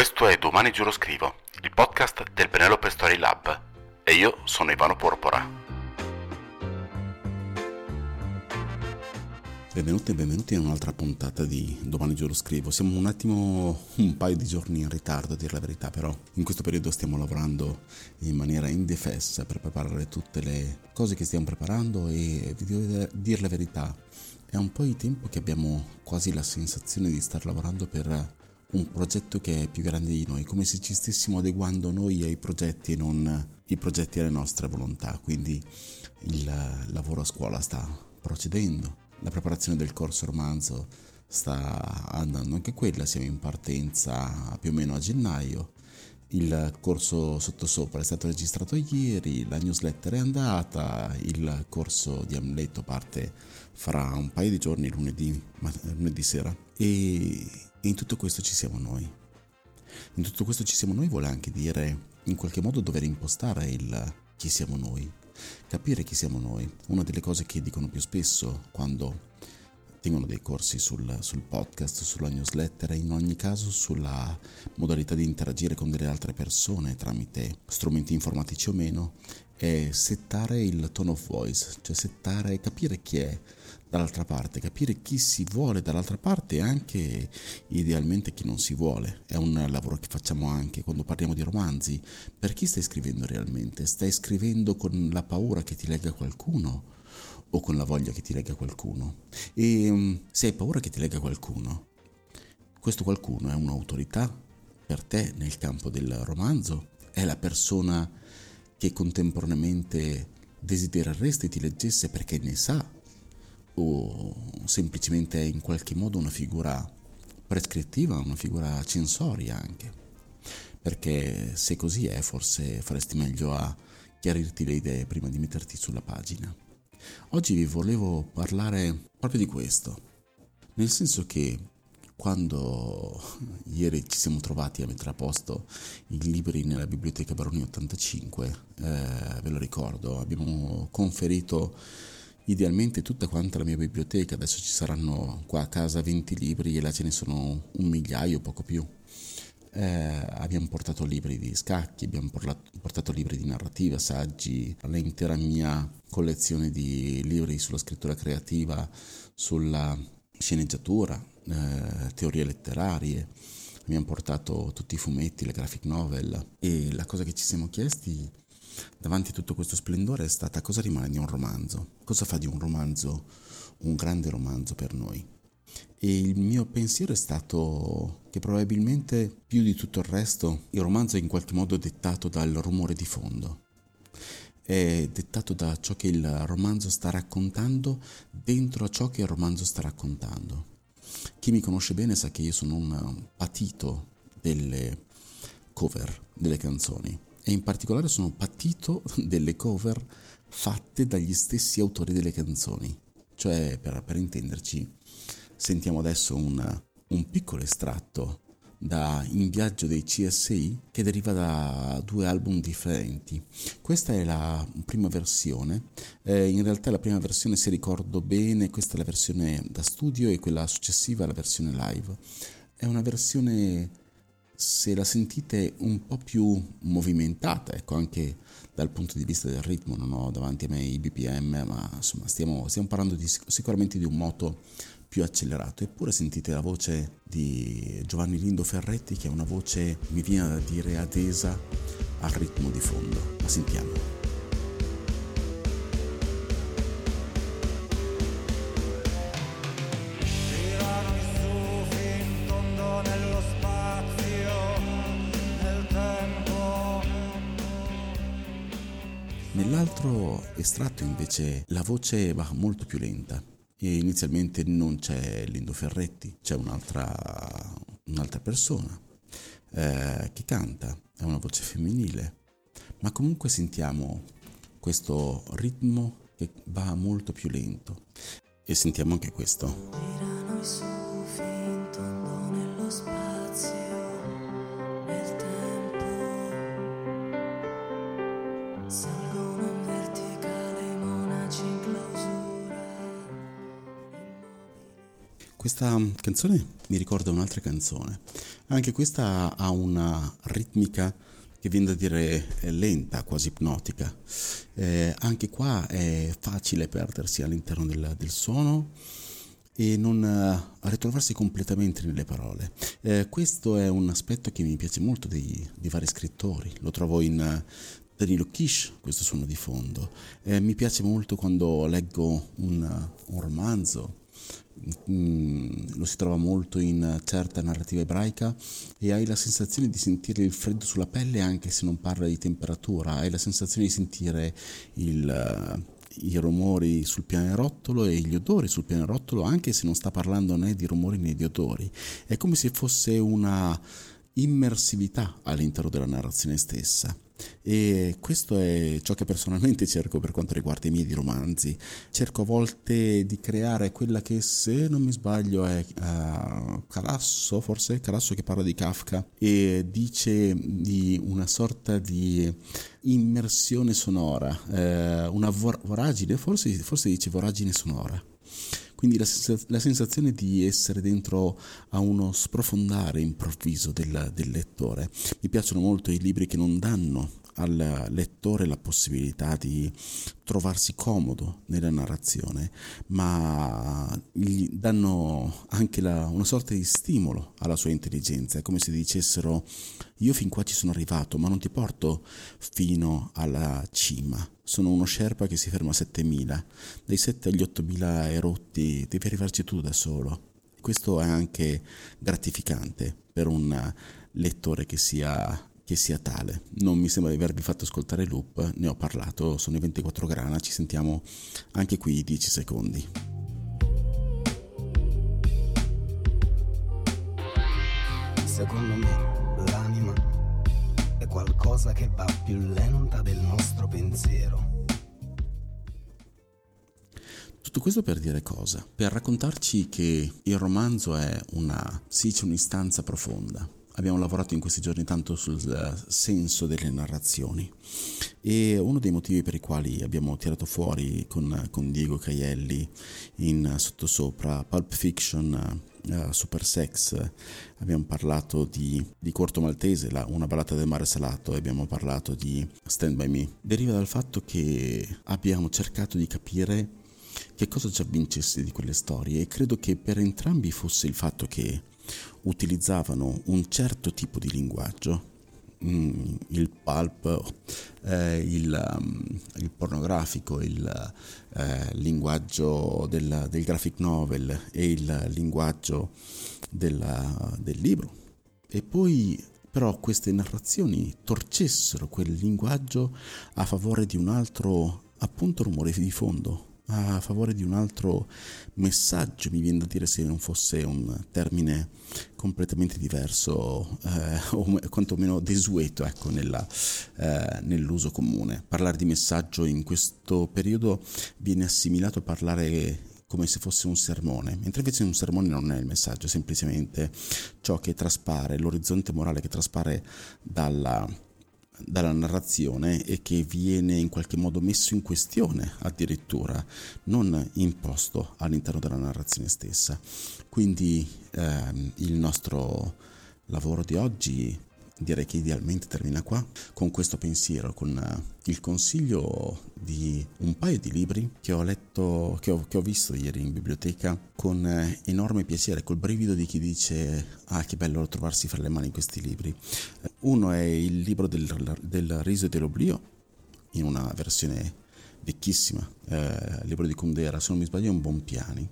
Questo è Domani Giuro Scrivo, il podcast del Penelope Story Lab e io sono Ivano Porpora. Benvenuti e benvenuti in un'altra puntata di Domani Giuro Scrivo. Siamo un attimo, un paio di giorni in ritardo a dire la verità, però in questo periodo stiamo lavorando in maniera indefessa per preparare tutte le cose che stiamo preparando e vi devo dire la verità, è un po' di tempo che abbiamo quasi la sensazione di star lavorando per un progetto che è più grande di noi, come se ci stessimo adeguando noi ai progetti e non i progetti alle nostre volontà. Quindi il lavoro a scuola sta procedendo, la preparazione del corso romanzo sta andando anche quella, siamo in partenza più o meno a gennaio. Il corso sottosopra è stato registrato ieri, la newsletter è andata, il corso di Amleto parte fra un paio di giorni, lunedì, lunedì sera. E e in tutto questo ci siamo noi. In tutto questo ci siamo noi vuole anche dire in qualche modo dover impostare il chi siamo noi, capire chi siamo noi. Una delle cose che dicono più spesso quando tengono dei corsi sul, sul, podcast, sulla newsletter e in ogni caso sulla modalità di interagire con delle altre persone tramite strumenti informatici o meno, è settare il tone of voice, cioè settare, capire chi è, dall'altra parte, capire chi si vuole dall'altra parte e anche idealmente chi non si vuole. È un lavoro che facciamo anche quando parliamo di romanzi. Per chi stai scrivendo realmente? Stai scrivendo con la paura che ti legga qualcuno o con la voglia che ti legga qualcuno? E mm, se hai paura che ti legga qualcuno, questo qualcuno è un'autorità per te nel campo del romanzo? È la persona che contemporaneamente desidereresti ti leggesse perché ne sa o semplicemente è in qualche modo una figura prescrittiva, una figura censoria anche. Perché se così è, forse faresti meglio a chiarirti le idee prima di metterti sulla pagina. Oggi vi volevo parlare proprio di questo, nel senso che quando ieri ci siamo trovati a mettere a posto i libri nella biblioteca Baroni 85, eh, ve lo ricordo, abbiamo conferito idealmente tutta quanta la mia biblioteca, adesso ci saranno qua a casa 20 libri e là ce ne sono un migliaio, poco più. Eh, abbiamo portato libri di scacchi, abbiamo portato libri di narrativa, saggi, l'intera mia collezione di libri sulla scrittura creativa, sulla sceneggiatura, eh, teorie letterarie. Abbiamo portato tutti i fumetti, le graphic novel e la cosa che ci siamo chiesti davanti a tutto questo splendore è stata cosa rimane di un romanzo, cosa fa di un romanzo un grande romanzo per noi. E il mio pensiero è stato che probabilmente più di tutto il resto il romanzo è in qualche modo dettato dal rumore di fondo, è dettato da ciò che il romanzo sta raccontando dentro a ciò che il romanzo sta raccontando. Chi mi conosce bene sa che io sono un patito delle cover delle canzoni e in particolare sono patito delle cover fatte dagli stessi autori delle canzoni. Cioè, per, per intenderci, sentiamo adesso un, un piccolo estratto da In viaggio dei CSI che deriva da due album differenti. Questa è la prima versione, eh, in realtà la prima versione se ricordo bene, questa è la versione da studio e quella successiva è la versione live. È una versione se la sentite un po' più movimentata, ecco anche dal punto di vista del ritmo, non ho davanti a me i BPM, ma insomma stiamo, stiamo parlando di, sicuramente di un moto più accelerato. Eppure sentite la voce di Giovanni Lindo Ferretti, che è una voce, mi viene da dire, adesa al ritmo di fondo. Ma sentiamo. Nell'altro estratto invece la voce va molto più lenta. E inizialmente non c'è Lindo Ferretti, c'è un'altra, un'altra persona eh, che canta, è una voce femminile, ma comunque sentiamo questo ritmo che va molto più lento. E sentiamo anche questo. Questa canzone mi ricorda un'altra canzone, Anche questa ha una ritmica che viene da dire lenta, quasi ipnotica. Eh, anche qua è facile perdersi all'interno del, del suono e non uh, ritrovarsi completamente nelle parole. Eh, questo è un aspetto che mi piace molto di, di vari scrittori, lo trovo in uh, Danilo Kish, questo suono di fondo. Eh, mi piace molto quando leggo un, un romanzo, mm, lo si trova molto in certa narrativa ebraica e hai la sensazione di sentire il freddo sulla pelle anche se non parla di temperatura, hai la sensazione di sentire il i rumori sul pianerottolo e gli odori sul pianerottolo, anche se non sta parlando né di rumori né di odori. È come se fosse una immersività all'interno della narrazione stessa. E questo è ciò che personalmente cerco per quanto riguarda i miei romanzi. Cerco a volte di creare quella che, se non mi sbaglio, è uh, Calasso, forse Calasso che parla di Kafka e dice di una sorta di immersione sonora, eh, una vor- voragine, forse, forse dice voragine sonora. Quindi la, la, sensazione di essere dentro a uno sprofondare improvviso del, del lettore. Mi piacciono molto i libri che non danno al lettore la possibilità di trovarsi comodo nella narrazione, ma gli danno anche la, una sorta di stimolo alla sua intelligenza. È come se dicessero: Io fin qua ci sono arrivato, ma non ti porto fino alla cima. Sono uno Sherpa che si ferma a 7000. Dai 7 agli 8000 erotti devi arrivarci tu da solo. Questo è anche gratificante per un lettore che sia che sia tale. Non mi sembra di avervi fatto ascoltare loop, ne ho parlato, sono i 24 grana, ci sentiamo anche qui 10 secondi. Secondo me l'anima è qualcosa che va più lenta del nostro pensiero. Tutto questo per dire cosa? Per raccontarci che il romanzo è una, sì, c'è un'istanza profonda, abbiamo lavorato in questi giorni tanto sul eh, senso delle narrazioni. E uno dei motivi per i quali abbiamo tirato fuori con, con Diego Caielli in sottosopra Pulp Fiction Uh, Super Sex, abbiamo parlato di, di Corto Maltese, la, una ballata del mare salato, e abbiamo parlato di Stand By Me, deriva dal fatto che abbiamo cercato di capire che cosa ci avvincesse di quelle storie e credo che per entrambi fosse il fatto che utilizzavano un certo tipo di linguaggio, mm, il pulp, eh, il, um, il, pornografico, il eh, linguaggio del, del, graphic novel e il linguaggio della, del libro. E poi però queste narrazioni torcessero quel linguaggio a favore di un altro appunto rumore di fondo, a favore di un altro messaggio, mi viene da dire se non fosse un termine completamente diverso eh, o quantomeno desueto ecco, nella, eh, nell'uso comune. Parlare di messaggio in questo periodo viene assimilato a parlare come se fosse un sermone, mentre invece un sermone non è il messaggio, è semplicemente ciò che traspare, l'orizzonte morale che traspare dalla dalla narrazione e che viene in qualche modo messo in questione addirittura, non imposto all'interno della narrazione stessa. Quindi ehm, il nostro lavoro di oggi direi che idealmente termina qua con questo pensiero, con eh, il consiglio di un paio di libri che ho letto, che ho, che ho visto ieri in biblioteca con eh, enorme piacere, col brivido di chi dice ah che bello trovarsi fra le mani questi libri. Uno è il libro del, del riso e dell'oblio in una versione vecchissima, eh, libro di Kundera, se non mi sbaglio è un buon piani.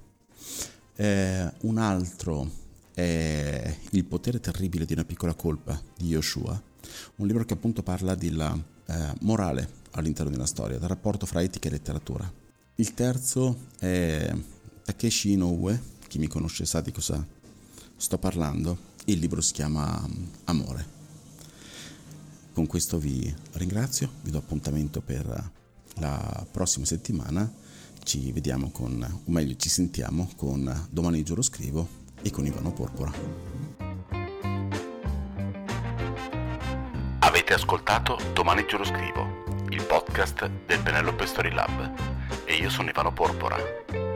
Eh, un altro è Il potere terribile di una piccola colpa di Yoshua, un libro che appunto parla della eh, morale all'interno della storia, del rapporto fra etica e letteratura. Il terzo è Takeshi Inoue, chi mi conosce sa di cosa sto parlando, il libro si chiama mm, Amore. Con questo vi ringrazio, vi do appuntamento per la prossima settimana, ci vediamo con, o meglio ci sentiamo con Domani giuro scrivo e con Ivano Porpora. Avete ascoltato Domani te lo scrivo, il podcast del Penelope Story Lab e io sono Ivano Porpora.